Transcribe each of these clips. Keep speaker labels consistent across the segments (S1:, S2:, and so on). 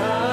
S1: time.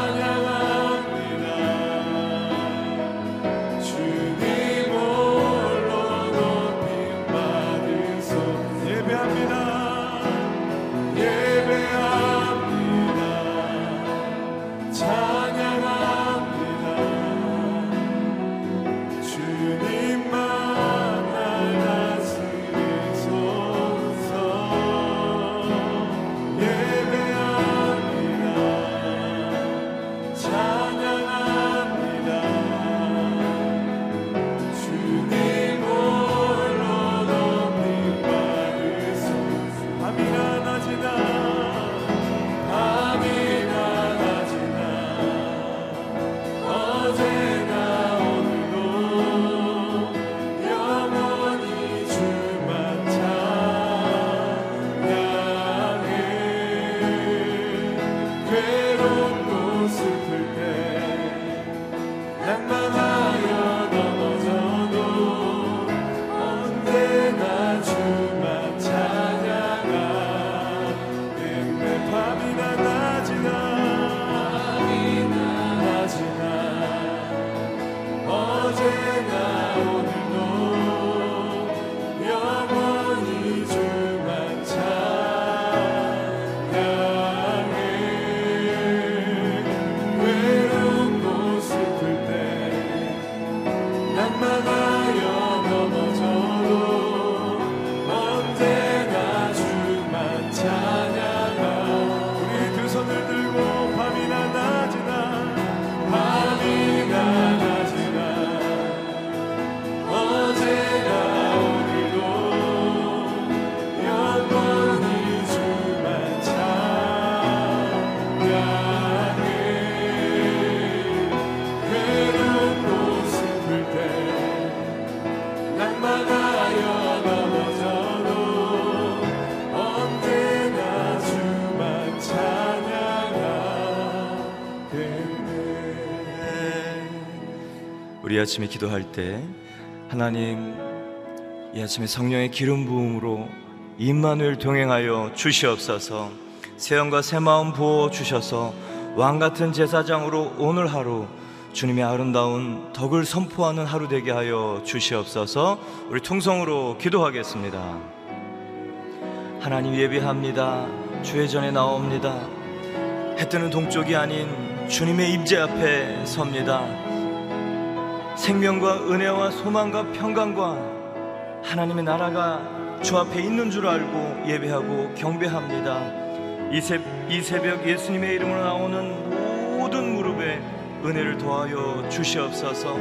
S2: 우리 아침에 기도할 때 하나님 이 아침에 성령의 기름 부음으로 임마누엘 동행하여 주시옵소서. 새영과 새 마음 부어 주셔서 왕 같은 제사장으로 오늘 하루 주님의 아름다운 덕을 선포하는 하루 되게 하여 주시옵소서. 우리 통성으로 기도하겠습니다. 하나님 예배합니다. 주의 전에 나옵니다. 해 뜨는 동쪽이 아닌 주님의 임재 앞에 섭니다 생명과 은혜와 소망과 평강과 하나님의 나라가 주 앞에 있는 줄 알고 예배하고 경배합니다. 이, 새, 이 새벽 예수님의 이름으로 나오는 모든 무릎에 은혜를 더하여 주시옵소서.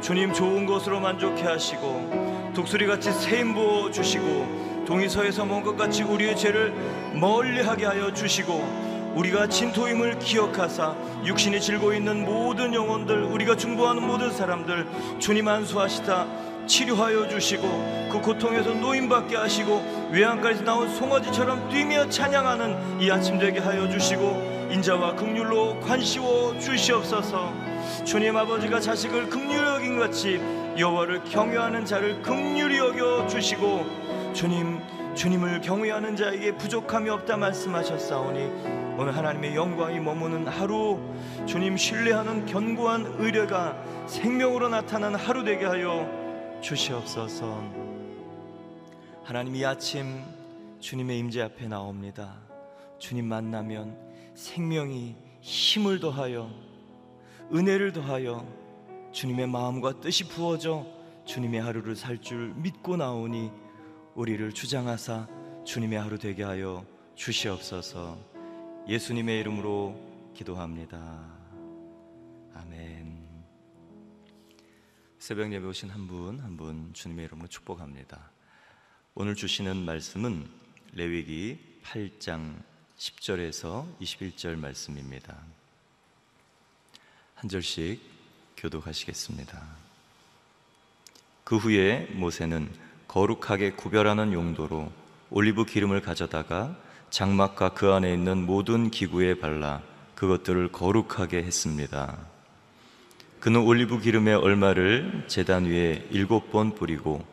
S2: 주님 좋은 것으로 만족해 하시고 독수리같이 세임 부어 주시고 동이서에서 먼 것 같이 우리의 죄를 멀리하게 하여 주시고 우리가 진토임을 기억하사 육신이 질고 있는 모든 영혼들 우리가 중보하는 모든 사람들 주님 안수하시다 치료하여 주시고 그 고통에서 노임받게 하시고 외양간에서 나온 송아지처럼 뛰며 찬양하는 이 아침 되게 하여 주시고 인자와 극률로 관시워 주시옵소서. 주님 아버지가 자식을 극률히 여긴 같이 여호와를 경외하는 자를 극률히 여겨 주시고 주님 주님을 경외하는 자에게 부족함이 없다 말씀하셨사오니 오늘 하나님의 영광이 머무는 하루 주님 신뢰하는 견고한 의뢰가 생명으로 나타나는 하루 되게 하여 주시옵소서. 하나님 이 아침 주님의 임재 앞에 나옵니다. 주님 만나면 생명이 힘을 더하여 은혜를 더하여 주님의 마음과 뜻이 부어져 주님의 하루를 살 줄 믿고 나오니 우리를 주장하사 주님의 하루 되게 하여 주시옵소서 예수님의 이름으로 기도합니다. 아멘. 새벽 예배 오신 한 분 한 분 주님의 이름으로 축복합니다. 오늘 주시는 말씀은 레위기 8장 10절에서 21절 말씀입니다. 한 절씩 교독하시겠습니다. 그 후에 모세는 거룩하게 구별하는 용도로 올리브 기름을 가져다가 장막과 그 안에 있는 모든 기구에 발라 그것들을 거룩하게 했습니다. 그는 올리브 기름의 얼마를 제단 위에 일곱 번 뿌리고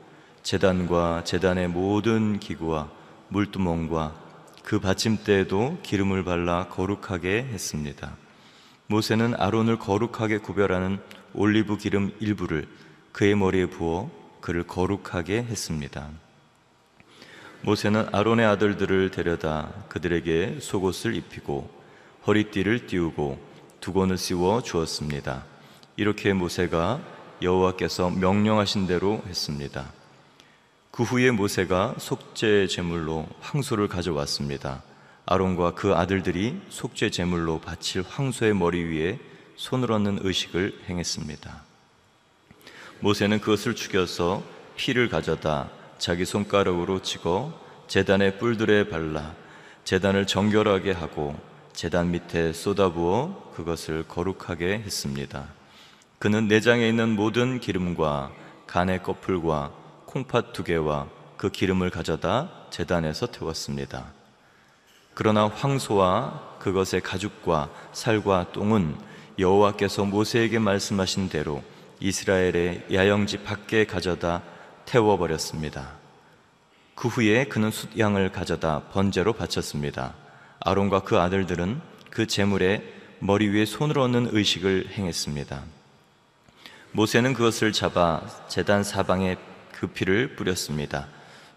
S2: 제단과 제단의 모든 기구와 물두멍과 그 받침대에도 기름을 발라 거룩하게 했습니다. 모세는 아론을 거룩하게 구별하는 올리브 기름 일부를 그의 머리에 부어 그를 거룩하게 했습니다. 모세는 아론의 아들들을 데려다 그들에게 속옷을 입히고 허리띠를 띄우고 두건을 씌워 주었습니다. 이렇게 모세가 여호와께서 명령하신 대로 했습니다. 그 후에 모세가 속죄 제물로 황소를 가져왔습니다. 아론과 그 아들들이 속죄 제물로 바칠 황소의 머리 위에 손을 얹는 의식을 행했습니다. 모세는 그것을 죽여서 피를 가져다 자기 손가락으로 치고 제단의 뿔들에 발라 제단을 정결하게 하고 제단 밑에 쏟아부어 그것을 거룩하게 했습니다. 그는 내장에 있는 모든 기름과 간의 꺼풀과 콩팥 두 개와 그 기름을 가져다 제단에서 태웠습니다. 그러나 황소와 그것의 가죽과 살과 똥은 여호와께서 모세에게 말씀하신 대로 이스라엘의 야영지 밖에 가져다 태워버렸습니다. 그 후에 그는 숫양을 가져다 번제로 바쳤습니다. 아론과 그 아들들은 그 제물에 머리 위에 손을 얹는 의식을 행했습니다. 모세는 그것을 잡아 제단 사방에 그 피를 뿌렸습니다.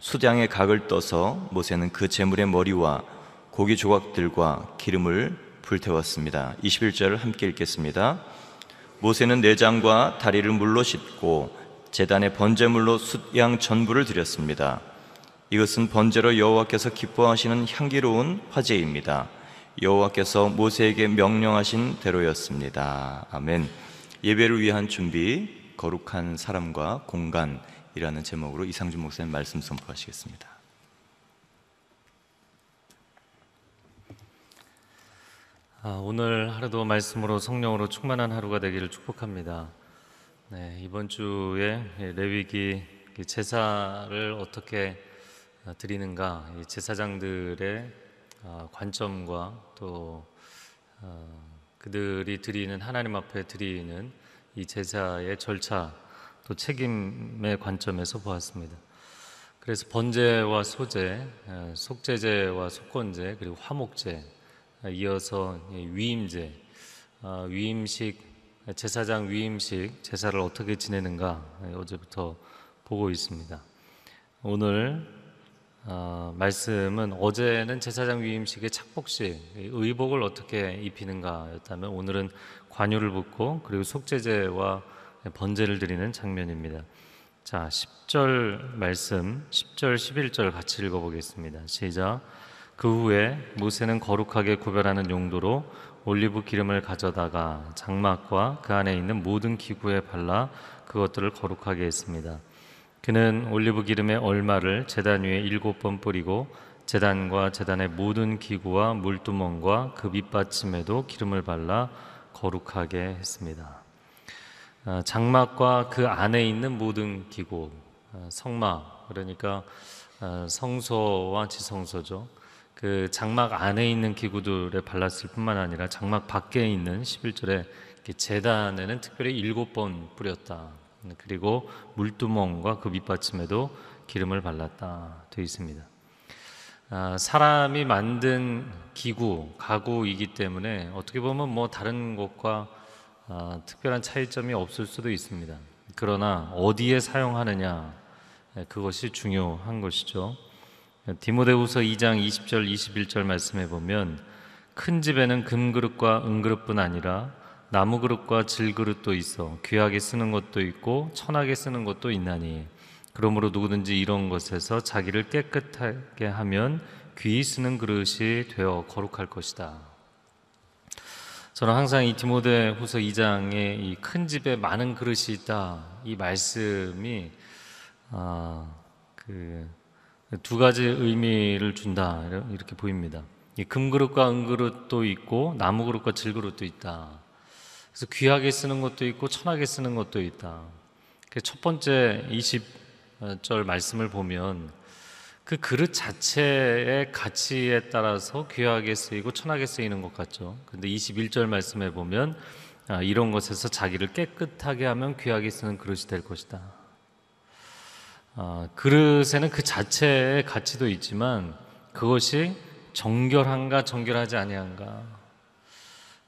S2: 숫양의 각을 떠서 모세는 그 제물의 머리와 고기 조각들과 기름을 불태웠습니다. 21절을 함께 읽겠습니다. 모세는 내장과 다리를 물로 씻고 제단의 번제물로 숫양 전부를 드렸습니다. 이것은 번제로 여호와께서 기뻐하시는 향기로운 화제입니다. 여호와께서 모세에게 명령하신 대로였습니다. 아멘. 예배를 위한 준비, 거룩한 사람과 공간이라는 제목으로 이상준 목사님 말씀 선포하시겠습니다.
S3: 아, 오늘 하루도 말씀으로 성령으로 충만한 하루가 되기를 축복합니다. 네, 이번 주에 레위기 제사를 어떻게 아, 드리는가, 이 제사장들의 아, 관점과 또 어, 그들이 드리는 하나님 앞에 드리는 이 제사의 절차 또 책임의 관점에서 보았습니다. 그래서 번제와 소제, 어, 속제제와 속건제 그리고 화목제 아, 이어서 위임제, 아, 위임식 제사장 위임식 제사를 어떻게 지내는가 예, 어제부터 보고 있습니다. 오늘 어, 말씀은 어제는 제사장 위임식의 착복식 의복을 어떻게 입히는가였다면 오늘은 관유를 붓고 그리고 속제제와 번제를 드리는 장면입니다. 자, 10절 말씀, 10절, 11절 같이 읽어보겠습니다. 시작. 그 후에 모세는 거룩하게 구별하는 용도로 올리브 기름을 가져다가 장막과 그 안에 있는 모든 기구에 발라 그것들을 거룩하게 했습니다. 그는 올리브 기름의 얼마를 제단 위에 일곱 번 뿌리고 제단과 제단의 모든 기구와 물두멍과 그 밑받침에도 기름을 발라 거룩하게 했습니다. 아, 장막과 그 안에 있는 모든 기구, 아, 성막 그러니까 아, 성소와 지성소죠. 그 장막 안에 있는 기구들에 발랐을 뿐만 아니라 장막 밖에 있는 11절에 재단에는 특별히 일곱 번 뿌렸다. 그리고 물두멍과 그 밑받침에도 기름을 발랐다 되어 있습니다. 아, 사람이 만든 기구, 가구이기 때문에 어떻게 보면 뭐 다른 것과 아, 특별한 차이점이 없을 수도 있습니다. 그러나 어디에 사용하느냐 그것이 중요한 것이죠. 디모데후서 2장 20절 21절 말씀해 보면 큰 집에는 금그릇과 은그릇뿐 아니라 나무 그릇과 질그릇도 있어 귀하게 쓰는 것도 있고 천하게 쓰는 것도 있나니 그러므로 누구든지 이런 것에서 자기를 깨끗하게 하면 귀히 쓰는 그릇이 되어 거룩할 것이다. 저는 항상 이 디모데 후서 2장에 이 큰 집에 많은 그릇이 있다 이 말씀이 아, 그 두 가지 의미를 준다 이렇게 보입니다. 금그릇과 은그릇도 있고 나무그릇과 질그릇도 있다. 그래서 귀하게 쓰는 것도 있고 천하게 쓰는 것도 있다. 첫 번째 20절 말씀을 보면 그 그릇 자체의 가치에 따라서 귀하게 쓰이고 천하게 쓰이는 것 같죠. 근데 21절 말씀에 보면 아, 이런 것에서 자기를 깨끗하게 하면 귀하게 쓰는 그릇이 될 것이다. 어, 그릇에는 그 자체의 가치도 있지만 그것이 정결한가 정결하지 아니한가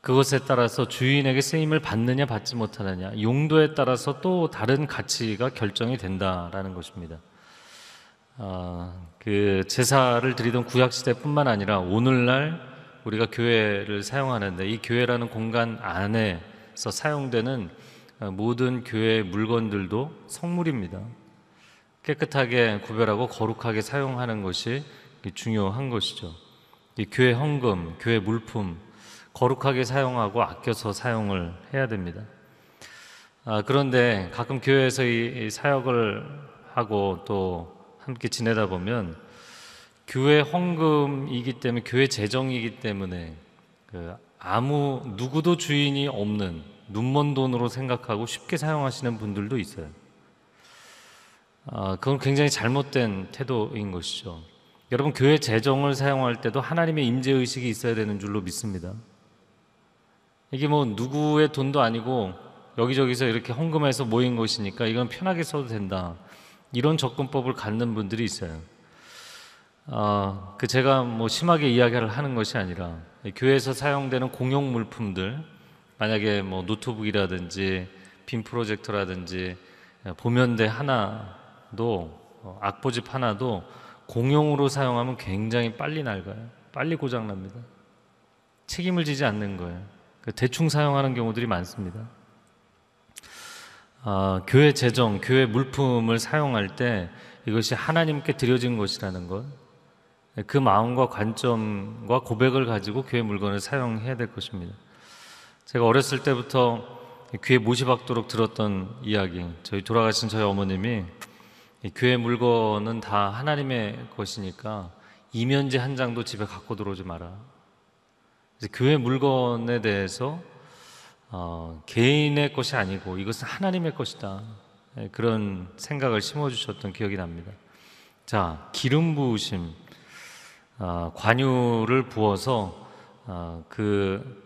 S3: 그것에 따라서 주인에게 쓰임을 받느냐 받지 못하느냐 용도에 따라서 또 다른 가치가 결정이 된다라는 것입니다. 어, 그 제사를 드리던 구약 시대뿐만 아니라 오늘날 우리가 교회를 사용하는데 이 교회라는 공간 안에서 사용되는 모든 교회 물건들도 성물입니다. 깨끗하게 구별하고 거룩하게 사용하는 것이 중요한 것이죠. 교회 헌금, 교회 물품, 거룩하게 사용하고 아껴서 사용을 해야 됩니다. 아, 그런데 가끔 교회에서 이, 이 사역을 하고 또 함께 지내다 보면 교회 헌금이기 때문에 교회 재정이기 때문에 그 아무 누구도 주인이 없는 눈먼 돈으로 생각하고 쉽게 사용하시는 분들도 있어요. 아, 그건 굉장히 잘못된 태도인 것이죠. 여러분 교회 재정을 사용할 때도 하나님의 임재 의식이 있어야 되는 줄로 믿습니다. 이게 뭐 누구의 돈도 아니고 여기저기서 이렇게 헌금해서 모인 것이니까 이건 편하게 써도 된다. 이런 접근법을 갖는 분들이 있어요. 아, 그 제가 뭐 심하게 이야기를 하는 것이 아니라 교회에서 사용되는 공용 물품들 만약에 뭐 노트북이라든지 빔 프로젝터라든지 보면대 하나 도 어, 악보집 하나도 공용으로 사용하면 굉장히 빨리 낡아요. 빨리 고장 납니다. 책임을 지지 않는 거예요. 그 대충 사용하는 경우들이 많습니다. 아, 교회 재정, 교회 물품을 사용할 때 이것이 하나님께 드려진 것이라는 것, 그 마음과 관점과 고백을 가지고 교회 물건을 사용해야 될 것입니다. 제가 어렸을 때부터 귀에 못이 박도록 들었던 이야기, 저희 돌아가신 저희 어머님이 교회 물건은 다 하나님의 것이니까 이면지 한 장도 집에 갖고 들어오지 마라. 교회 물건에 대해서 어, 개인의 것이 아니고 이것은 하나님의 것이다. 예, 그런 생각을 심어주셨던 기억이 납니다. 자, 기름 부으심, 아, 관유를 부어서 아, 그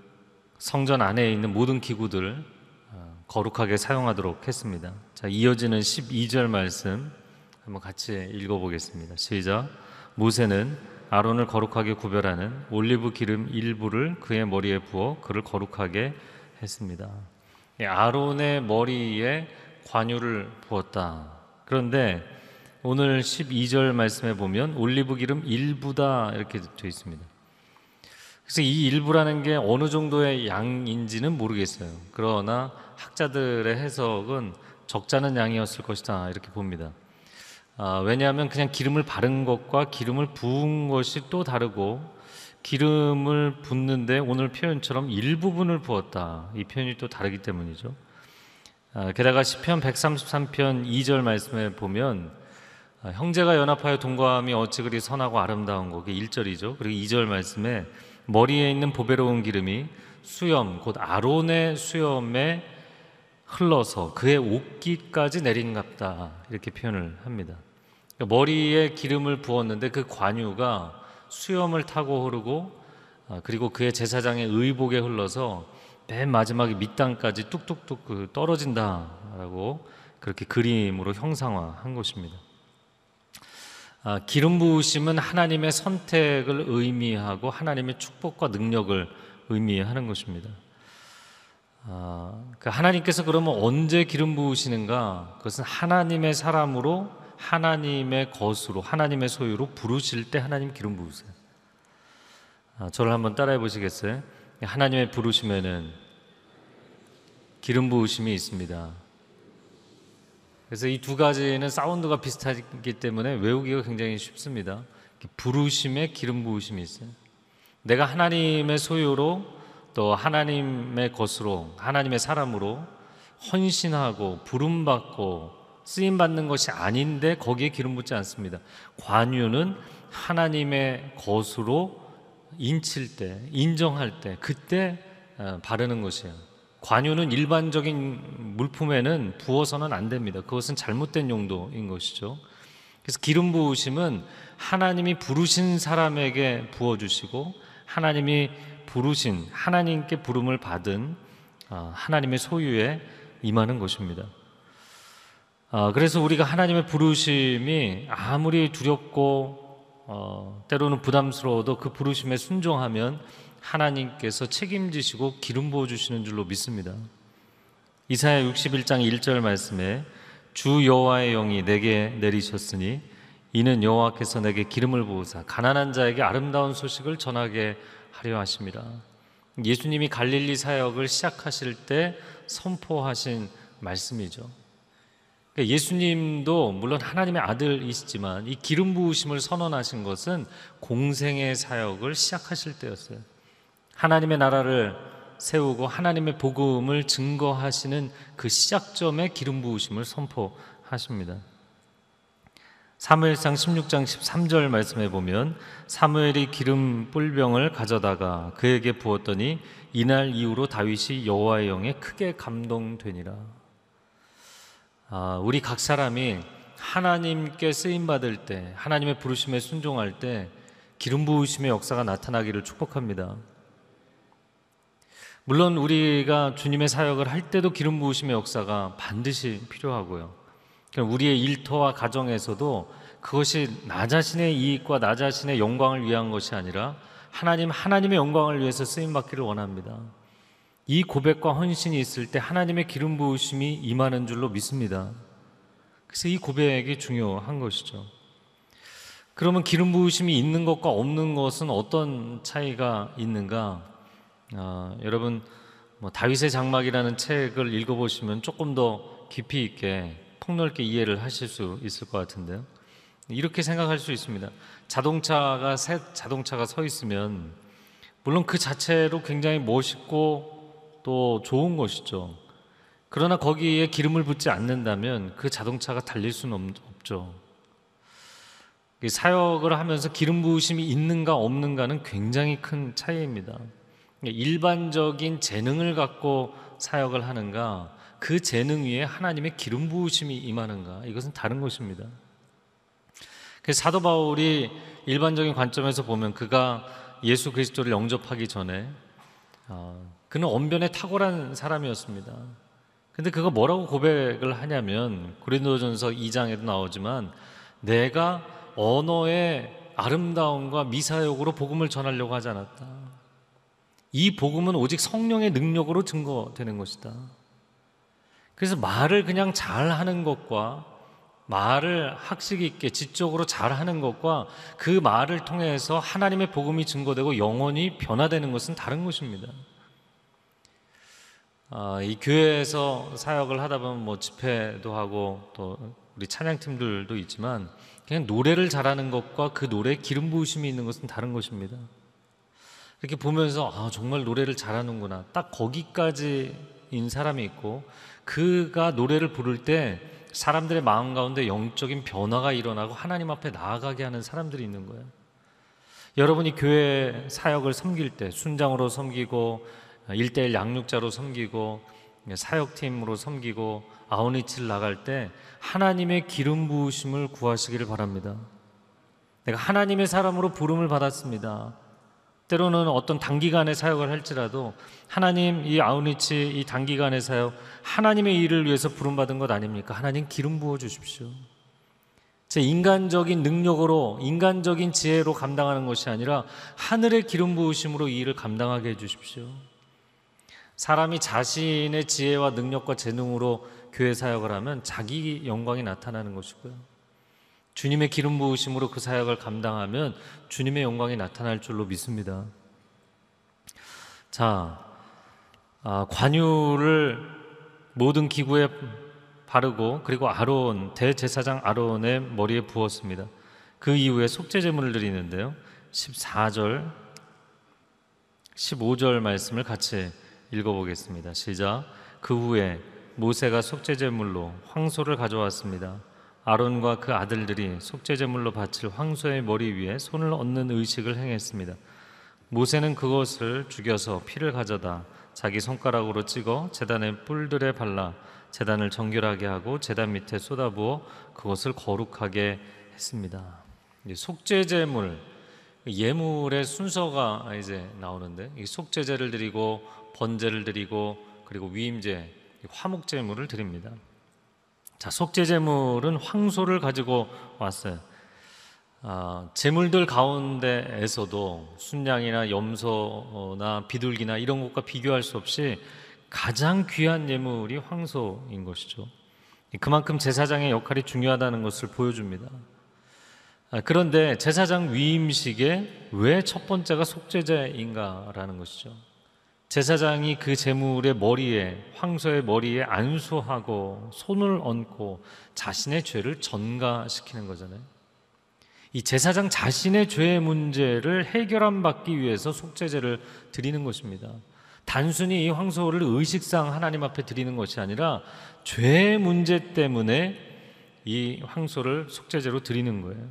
S3: 성전 안에 있는 모든 기구들 아, 거룩하게 사용하도록 했습니다. 자, 이어지는 12절 말씀 한번 같이 읽어보겠습니다. 시작. 모세는 아론을 거룩하게 구별하는 올리브 기름 일부를 그의 머리에 부어 그를 거룩하게 했습니다. 예, 아론의 머리에 관유를 부었다. 그런데 오늘 12절 말씀에 보면 올리브 기름 일부다 이렇게 되어 있습니다. 그래서 이 일부라는 게 어느 정도의 양인지는 모르겠어요. 그러나 학자들의 해석은 적잖은 양이었을 것이다 이렇게 봅니다. 아, 왜냐하면 그냥 기름을 바른 것과 기름을 부은 것이 또 다르고 기름을 붓는데 오늘 표현처럼 일부분을 부었다 이 표현이 또 다르기 때문이죠. 아, 게다가 시편 133편 2절 말씀에 보면 아, 형제가 연합하여 동거함이 어찌 그리 선하고 아름다운 거게 1절이죠. 그리고 2절 말씀에 머리에 있는 보배로운 기름이 수염 곧 아론의 수염에 흘러서 그의 옷깃까지 내린갑다 이렇게 표현을 합니다. 그러니까 머리에 기름을 부었는데 그 관유가 수염을 타고 흐르고 아, 그리고 그의 제사장의 의복에 흘러서 맨 마지막에 밑단까지 뚝뚝뚝 그 떨어진다라고 그렇게 그림으로 형상화한 것입니다. 아, 기름 부으심은 하나님의 선택을 의미하고 하나님의 축복과 능력을 의미하는 것입니다. 아, 그 하나님께서 그러면 언제 기름 부으시는가? 그것은 하나님의 사람으로 하나님의 것으로 하나님의 소유로 부르실 때 하나님 기름 부으세요. 아, 저를 한번 따라해 보시겠어요? 하나님의 부르심에는 기름 부으심이 있습니다. 그래서 이 두 가지는 사운드가 비슷하기 때문에 외우기가 굉장히 쉽습니다. 부르심에 기름 부으심이 있어요. 내가 하나님의 소유로 또 하나님의 것으로 하나님의 사람으로 헌신하고 부름받고 쓰임 받는 것이 아닌데 거기에 기름 붓지 않습니다. 관유는 하나님의 것으로 인칠 때, 인정할 때, 그때 어, 바르는 것이에요. 관유는 일반적인 물품에는 부어서는 안 됩니다. 그것은 잘못된 용도인 것이죠. 그래서 기름 부으심은 하나님이 부르신 사람에게 부어 주시고 하나님이 부르신 하나님께 부름을 받은 어, 하나님의 소유에 임하는 것입니다. 어, 그래서 우리가 하나님의 부르심이 아무리 두렵고 어, 때로는 부담스러워도 그 부르심에 순종하면 하나님께서 책임지시고 기름 부어 주시는 줄로 믿습니다. 이사야 61장 1절 말씀에 주 여호와의 영이 내게 내리셨으니 이는 여호와께서 내게 기름을 부으사 가난한 자에게 아름다운 소식을 전하게 하려 하십니다. 예수님이 갈릴리 사역을 시작하실 때 선포하신 말씀이죠. 그러니까 예수님도 물론 하나님의 아들이시지만 이 기름 부으심을 선언하신 것은 공생의 사역을 시작하실 때였어요. 하나님의 나라를 세우고 하나님의 복음을 증거하시는 그 시작점에 기름 부으심을 선포하십니다. 사무엘상 16장 13절 말씀에 보면 사무엘이 기름 뿔병을 가져다가 그에게 부었더니 이날 이후로 다윗이 여호와의 영에 크게 감동되니라. 아, 우리 각 사람이 하나님께 쓰임 받을 때 하나님의 부르심에 순종할 때 기름 부으심의 역사가 나타나기를 축복합니다. 물론 우리가 주님의 사역을 할 때도 기름 부으심의 역사가 반드시 필요하고요. 우리의 일터와 가정에서도 그것이 나 자신의 이익과 나 자신의 영광을 위한 것이 아니라 하나님 하나님의 영광을 위해서 쓰임 받기를 원합니다. 이 고백과 헌신이 있을 때 하나님의 기름 부으심이 임하는 줄로 믿습니다. 그래서 이 고백이 중요한 것이죠. 그러면 기름 부으심이 있는 것과 없는 것은 어떤 차이가 있는가? 아, 여러분 뭐 다윗의 장막이라는 책을 읽어보시면 조금 더 깊이 있게 폭넓게 이해를 하실 수 있을 것 같은데요. 이렇게 생각할 수 있습니다. 자동차가 새 자동차가 서 있으면 물론 그 자체로 굉장히 멋있고 또 좋은 것이죠. 그러나 거기에 기름을 붓지 않는다면 그 자동차가 달릴 수는 없죠. 사역을 하면서 기름 부으심이 있는가 없는가는 굉장히 큰 차이입니다. 일반적인 재능을 갖고 사역을 하는가, 그 재능 위에 하나님의 기름 부으심이 임하는가, 이것은 다른 것입니다. 그래서 사도 바울이 일반적인 관점에서 보면 그가 예수 그리스도를 영접하기 전에 어, 그는 언변에 탁월한 사람이었습니다. 근데 그가 뭐라고 고백을 하냐면 고린도전서 2장에도 나오지만 내가 언어의 아름다움과 미사역으로 복음을 전하려고 하지 않았다. 이 복음은 오직 성령의 능력으로 증거되는 것이다. 그래서 말을 그냥 잘 하는 것과 말을 학식 있게 지적으로 잘 하는 것과 그 말을 통해서 하나님의 복음이 증거되고 영혼이 변화되는 것은 다른 것입니다. 아, 이 교회에서 사역을 하다 보면 뭐 집회도 하고 또 우리 찬양팀들도 있지만 그냥 노래를 잘하는 것과 그 노래에 기름 부으심이 있는 것은 다른 것입니다. 이렇게 보면서 아, 정말 노래를 잘하는구나. 딱 거기까지인 사람이 있고 그가 노래를 부를 때 사람들의 마음 가운데 영적인 변화가 일어나고 하나님 앞에 나아가게 하는 사람들이 있는 거예요. 여러분이 교회 사역을 섬길 때 순장으로 섬기고 일대일 양육자로 섬기고 사역팀으로 섬기고 아우니치를 나갈 때 하나님의 기름 부으심을 구하시기를 바랍니다. 내가 하나님의 사람으로 부름을 받았습니다. 때로는 어떤 단기간의 사역을 할지라도 하나님 이 아우니치 이 단기간의 사역 하나님의 일을 위해서 부름받은 것 아닙니까? 하나님 기름 부어 주십시오. 제 인간적인 능력으로 인간적인 지혜로 감당하는 것이 아니라 하늘의 기름 부으심으로 이 일을 감당하게 해 주십시오. 사람이 자신의 지혜와 능력과 재능으로 교회 사역을 하면 자기 영광이 나타나는 것이고요. 주님의 기름 부으심으로 그 사역을 감당하면 주님의 영광이 나타날 줄로 믿습니다. 자, 아, 관유를 모든 기구에 바르고 그리고 아론 대제사장 아론의 머리에 부었습니다. 그 이후에 속죄 제물을 드리는데요. 14절 15절 말씀을 같이 읽어보겠습니다. 시작. 그 후에 모세가 속죄 제물로 황소를 가져왔습니다. 아론과 그 아들들이 속죄 제물로 바칠 황소의 머리 위에 손을 얹는 의식을 행했습니다. 모세는 그것을 죽여서 피를 가져다 자기 손가락으로 찍어 제단의 뿔들에 발라 제단을 정결하게 하고 제단 밑에 쏟아부어 그것을 거룩하게 했습니다. 속죄 제물 예물의 순서가 이제 나오는데 이 속죄제를 드리고 번제를 드리고 그리고 위임제 화목 제물을 드립니다. 자, 속죄 제물은 황소를 가지고 왔어요. 아, 제물들 가운데에서도 순양이나 염소나 비둘기나 이런 것과 비교할 수 없이 가장 귀한 예물이 황소인 것이죠. 그만큼 제사장의 역할이 중요하다는 것을 보여줍니다. 아, 그런데 제사장 위임식에 왜첫 번째가 속죄제인가라는 것이죠. 제사장이 그 제물의 머리에 황소의 머리에 안수하고 손을 얹고 자신의 죄를 전가시키는 거잖아요. 이 제사장 자신의 죄의 문제를 해결함 받기 위해서 속죄제를 드리는 것입니다. 단순히 이 황소를 의식상 하나님 앞에 드리는 것이 아니라 죄의 문제 때문에 이 황소를 속죄제로 드리는 거예요.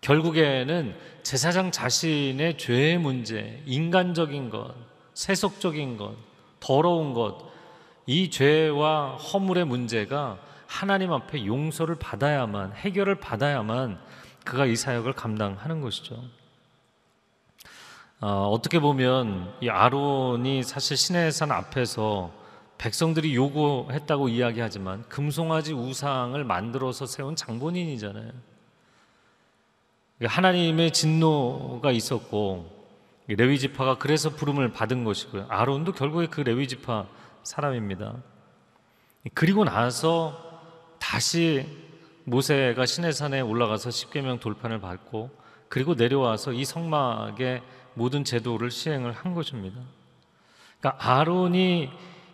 S3: 결국에는 제사장 자신의 죄의 문제, 인간적인 것, 세속적인 것, 더러운 것, 이 죄와 허물의 문제가 하나님 앞에 용서를 받아야만, 해결을 받아야만 그가 이 사역을 감당하는 것이죠. 어, 어떻게 보면 이 아론이 사실 신의 산 앞에서 백성들이 요구했다고 이야기하지만 금송아지 우상을 만들어서 세운 장본인이잖아요. 하나님의 진노가 있었고 레위 지파가 그래서 부름을 받은 것이고요. 아론도 결국에 그 레위 지파 사람입니다. 그리고 나서 다시 모세가 시내 산에 올라가서 십계명 돌판을 밟고 그리고 내려와서 이 성막의 모든 제도를 시행을 한 것입니다. 그러니까 아론이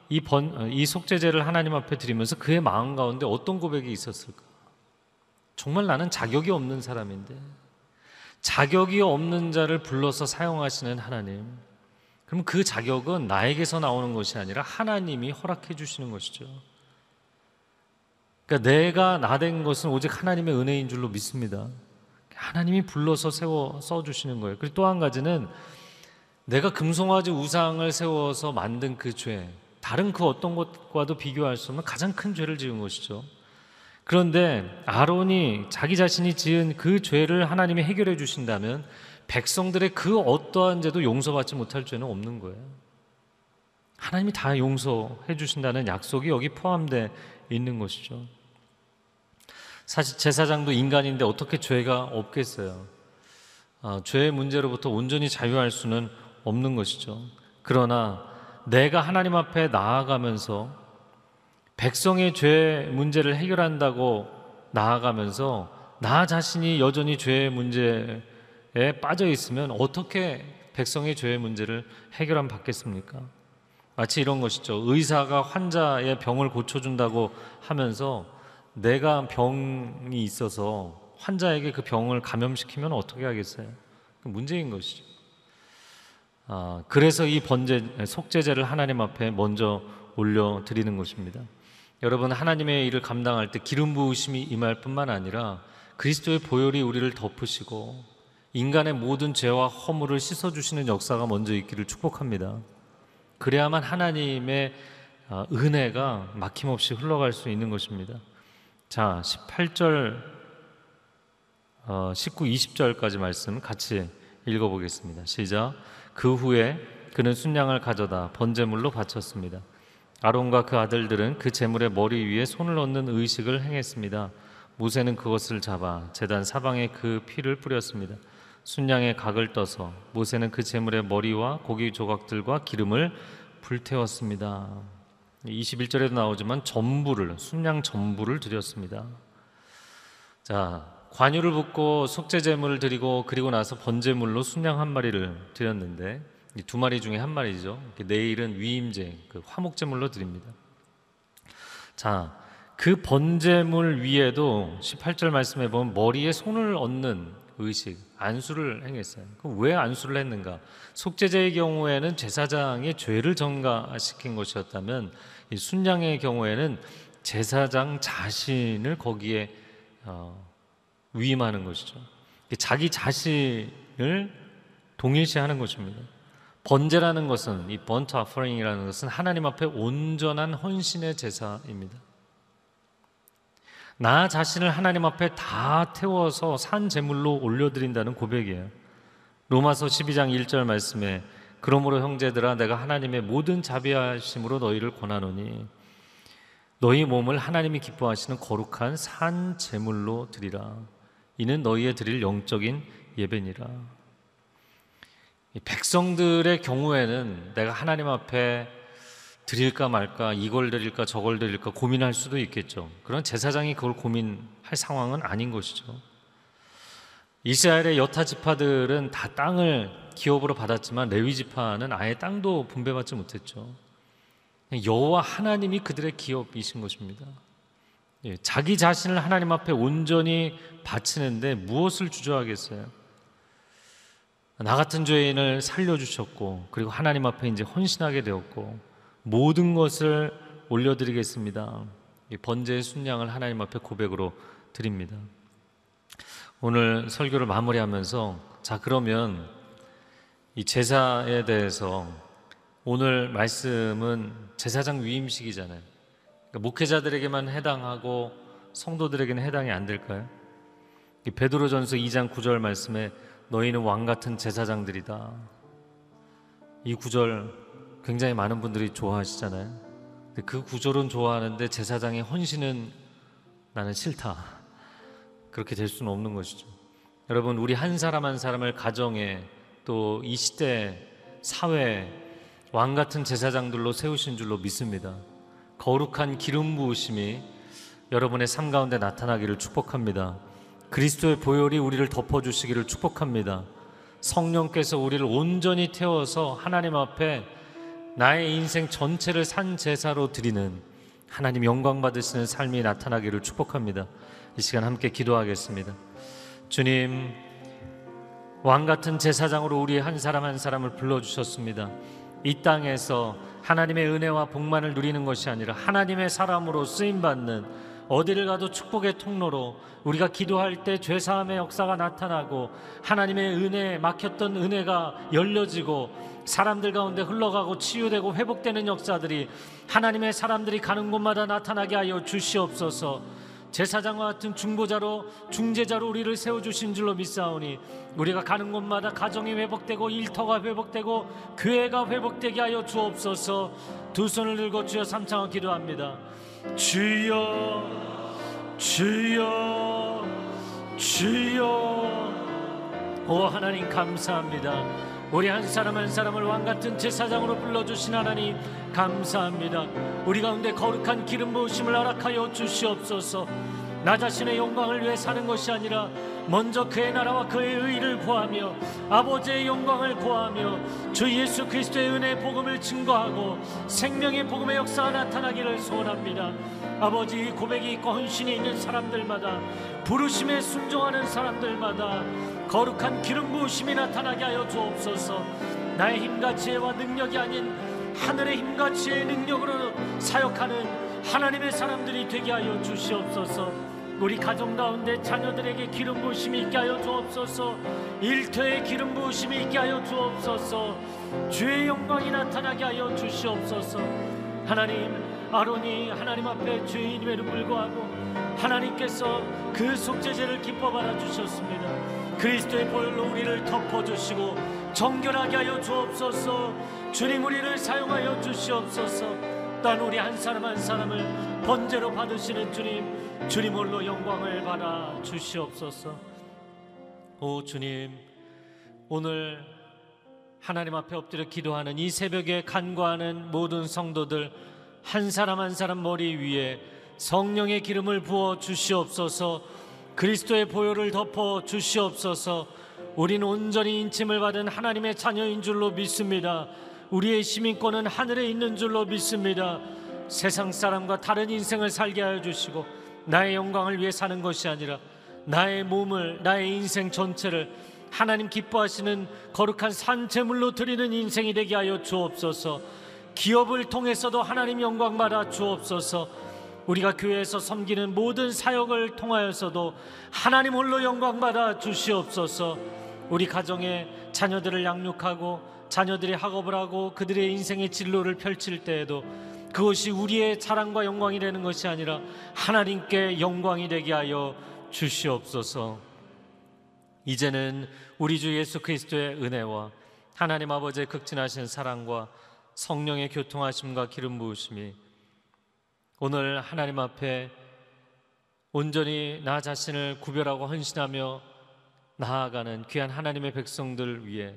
S3: 이, 번, 이 속죄제를 하나님 앞에 드리면서 그의 마음 가운데 어떤 고백이 있었을까? 정말 나는 자격이 없는 사람인데 자격이 없는 자를 불러서 사용하시는 하나님. 그럼 그 자격은 나에게서 나오는 것이 아니라 하나님이 허락해 주시는 것이죠. 그러니까 내가 나 된 것은 오직 하나님의 은혜인 줄로 믿습니다. 하나님이 불러서 세워 써 주시는 거예요. 그리고 또 한 가지는 내가 금송아지 우상을 세워서 만든 그 죄, 다른 그 어떤 것과도 비교할 수 없는 가장 큰 죄를 지은 것이죠. 그런데 아론이 자기 자신이 지은 그 죄를 하나님이 해결해 주신다면 백성들의 그 어떠한 죄도 용서받지 못할 죄는 없는 거예요. 하나님이 다 용서해 주신다는 약속이 여기 포함되어 있는 것이죠. 사실 제사장도 인간인데 어떻게 죄가 없겠어요? 아, 죄의 문제로부터 온전히 자유할 수는 없는 것이죠. 그러나 내가 하나님 앞에 나아가면서 백성의 죄 문제를 해결한다고 나아가면서 나 자신이 여전히 죄의 문제에 빠져 있으면 어떻게 백성의 죄의 문제를 해결함 받겠습니까? 마치 이런 것이죠. 의사가 환자의 병을 고쳐준다고 하면서 내가 병이 있어서 환자에게 그 병을 감염시키면 어떻게 하겠어요? 그 문제인 것이죠. 아, 그래서 이 번제 속죄제를 하나님 앞에 먼저 올려 드리는 것입니다. 여러분 하나님의 일을 감당할 때 기름 부으심이 임할 뿐만 아니라 그리스도의 보혈이 우리를 덮으시고 인간의 모든 죄와 허물을 씻어 주시는 역사가 먼저 있기를 축복합니다. 그래야만 하나님의 아, 은혜가 막힘없이 흘러갈 수 있는 것입니다. 자, 18절, 어, 19, 20절까지 말씀 같이 읽어 보겠습니다. 시작. 그 후에 그는 순양을 가져다 번제물로 바쳤습니다. 아론과 그 아들들은 그 제물의 머리 위에 손을 얹는 의식을 행했습니다. 모세는 그것을 잡아 제단 사방에 그 피를 뿌렸습니다. 순양의 각을 떠서 모세는 그 제물의 머리와 고기 조각들과 기름을 불태웠습니다. 21절에도 나오지만 전부를 순양 전부를 드렸습니다. 자, 관유를 붓고 속죄 제물을 드리고 그리고 나서 번제물로 순양 한 마리를 드렸는데 이 두 마리 중에 한 마리죠. 내일은 위임제, 그 화목제물로 드립니다. 자, 그 번제물 위에도 18절 말씀에 보면 머리에 손을 얹는 의식, 안수를 행했어요. 그럼 왜 안수를 했는가? 속죄제의 경우에는 제사장의 죄를 전가시킨 것이었다면 이 순양의 경우에는 제사장 자신을 거기에 어, 위임하는 것이죠. 자기 자신을 동일시하는 것입니다. 번제라는 것은 이 번트 아퍼링이라는 것은 하나님 앞에 온전한 헌신의 제사입니다. 나 자신을 하나님 앞에 다 태워서 산 제물로 올려드린다는 고백이에요. 로마서 12장 1절 말씀에 그러므로 형제들아 내가 하나님의 모든 자비하심으로 너희를 권하노니 너희 몸을 하나님이 기뻐하시는 거룩한 산 제물로 드리라. 이는 너희의 드릴 영적인 예배니라. 백성들의 경우에는 내가 하나님 앞에 드릴까 말까 이걸 드릴까 저걸 드릴까 고민할 수도 있겠죠. 그런 제사장이 그걸 고민할 상황은 아닌 것이죠. 이스라엘의 여타 지파들은 다 땅을 기업으로 받았지만 레위 지파는 아예 땅도 분배받지 못했죠. 여호와 하나님이 그들의 기업이신 것입니다. 예, 자기 자신을 하나님 앞에 온전히 바치는데 무엇을 주저하겠어요? 나 같은 죄인을 살려주셨고, 그리고 하나님 앞에 이제 헌신하게 되었고, 모든 것을 올려드리겠습니다. 번제의 순양을 하나님 앞에 고백으로 드립니다. 오늘 설교를 마무리하면서, 자, 그러면 이 제사에 대해서 오늘 말씀은 제사장 위임식이잖아요. 그러니까 목회자들에게만 해당하고 성도들에게는 해당이 안 될까요? 베드로전서 2장 9절 말씀에 너희는 왕 같은 제사장들이다. 이 구절 굉장히 많은 분들이 좋아하시잖아요. 그 구절은 좋아하는데 제사장의 헌신은 나는 싫다. 그렇게 될 수는 없는 것이죠. 여러분, 우리 한 사람 한 사람을 가정에 또 이 시대 사회 왕 같은 제사장들로 세우신 줄로 믿습니다. 거룩한 기름 부으심이 여러분의 삶 가운데 나타나기를 축복합니다. 그리스도의 보혈이 우리를 덮어주시기를 축복합니다. 성령께서 우리를 온전히 태워서 하나님 앞에 나의 인생 전체를 산 제사로 드리는 하나님 영광 받으시는 삶이 나타나기를 축복합니다. 이 시간 함께 기도하겠습니다. 주님, 왕 같은 제사장으로 우리 한 사람 한 사람을 불러 주셨습니다. 이 땅에서 하나님의 은혜와 복만을 누리는 것이 아니라 하나님의 사람으로 쓰임 받는 어디를 가도 축복의 통로로 우리가 기도할 때 죄사함의 역사가 나타나고 하나님의 은혜에 막혔던 은혜가 열려지고 사람들 가운데 흘러가고 치유되고 회복되는 역사들이 하나님의 사람들이 가는 곳마다 나타나게 하여 주시옵소서. 제사장과 같은 중보자로 중재자로 우리를 세워 주신 줄로 믿사오니 우리가 가는 곳마다 가정이 회복되고 일터가 회복되고 교회가 회복되게 하여 주옵소서. 두 손을 들고 주여 삼창을 기도합니다. 주여 주여 주여 오 하나님 감사합니다. 우리 한 사람 한 사람을 왕 같은 제사장으로 불러 주신 하나님 감사합니다. 우리 가운데 거룩한 기름 부으심을 허락하여 주시옵소서. 나 자신의 영광을 위해 사는 것이 아니라 먼저 그의 나라와 그의 의를 구하며 아버지의 영광을 구하며 주 예수 그리스도의 은혜의 복음을 증거하고 생명의 복음의 역사가 나타나기를 소원합니다. 아버지 고백이 있고 헌신이 있는 사람들마다 부르심에 순종하는 사람들마다 거룩한 기름 부으심이 나타나게 하여 주옵소서. 나의 힘과 지혜와 능력이 아닌 하늘의 힘과 지혜의 능력으로 사역하는 하나님의 사람들이 되게 하여 주시옵소서. 우리 가정 가운데 자녀들에게 기름 부으심이 있게 하여 주옵소서. 일터에 기름 부으심이 있게 하여 주옵소서. 주의 영광이 나타나게 하여 주시옵소서. 하나님, 아론이 하나님 앞에 주인임에도 불구하고 하나님께서 그 속죄제를 기뻐 받아 주셨습니다. 그리스도의 보혈로 우리를 덮어 주시고 정결하게 하여 주옵소서. 주님 우리를 사용하여 주시옵소서. 또한 우리 한 사람 한 사람을 번제로 받으시는 주님 주님 홀로 영광을 받아 주시옵소서. 오 주님, 오늘 하나님 앞에 엎드려 기도하는 이 새벽에 간구하는 모든 성도들 한 사람 한 사람 머리 위에 성령의 기름을 부어 주시옵소서. 그리스도의 보혈을 덮어 주시옵소서. 우리는 온전히 인침을 받은 하나님의 자녀인 줄로 믿습니다. 우리의 시민권은 하늘에 있는 줄로 믿습니다. 세상 사람과 다른 인생을 살게 하여 주시고 나의 영광을 위해 사는 것이 아니라 나의 몸을 나의 인생 전체를 하나님 기뻐하시는 거룩한 산재물로 드리는 인생이 되게 하여 주옵소서. 기업을 통해서도 하나님 영광 받아 주옵소서. 우리가 교회에서 섬기는 모든 사역을 통하여서도 하나님 홀로 영광 받아 주시옵소서. 우리 가정에 자녀들을 양육하고 자녀들이 학업을 하고 그들의 인생의 진로를 펼칠 때에도 그것이 우리의 자랑과 영광이 되는 것이 아니라 하나님께 영광이 되게 하여 주시옵소서. 이제는 우리 주 예수 그리스도의 은혜와 하나님 아버지의 극진하신 사랑과 성령의 교통하심과 기름 부으심이 오늘 하나님 앞에 온전히 나 자신을 구별하고 헌신하며 나아가는 귀한 하나님의 백성들 위해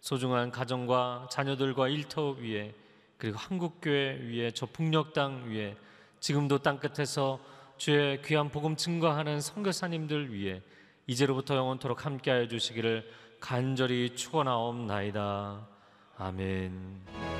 S3: 소중한 가정과 자녀들과 일터 위에 그리고 한국교회 위에 저 북녘 위에 지금도 땅끝에서 주의 귀한 복음 증거하는 선교사님들 위해 이제로부터 영원토록 함께하여 주시기를 간절히 축원하옵나이다. 아멘.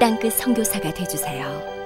S4: 땅끝 성교사가 되주세요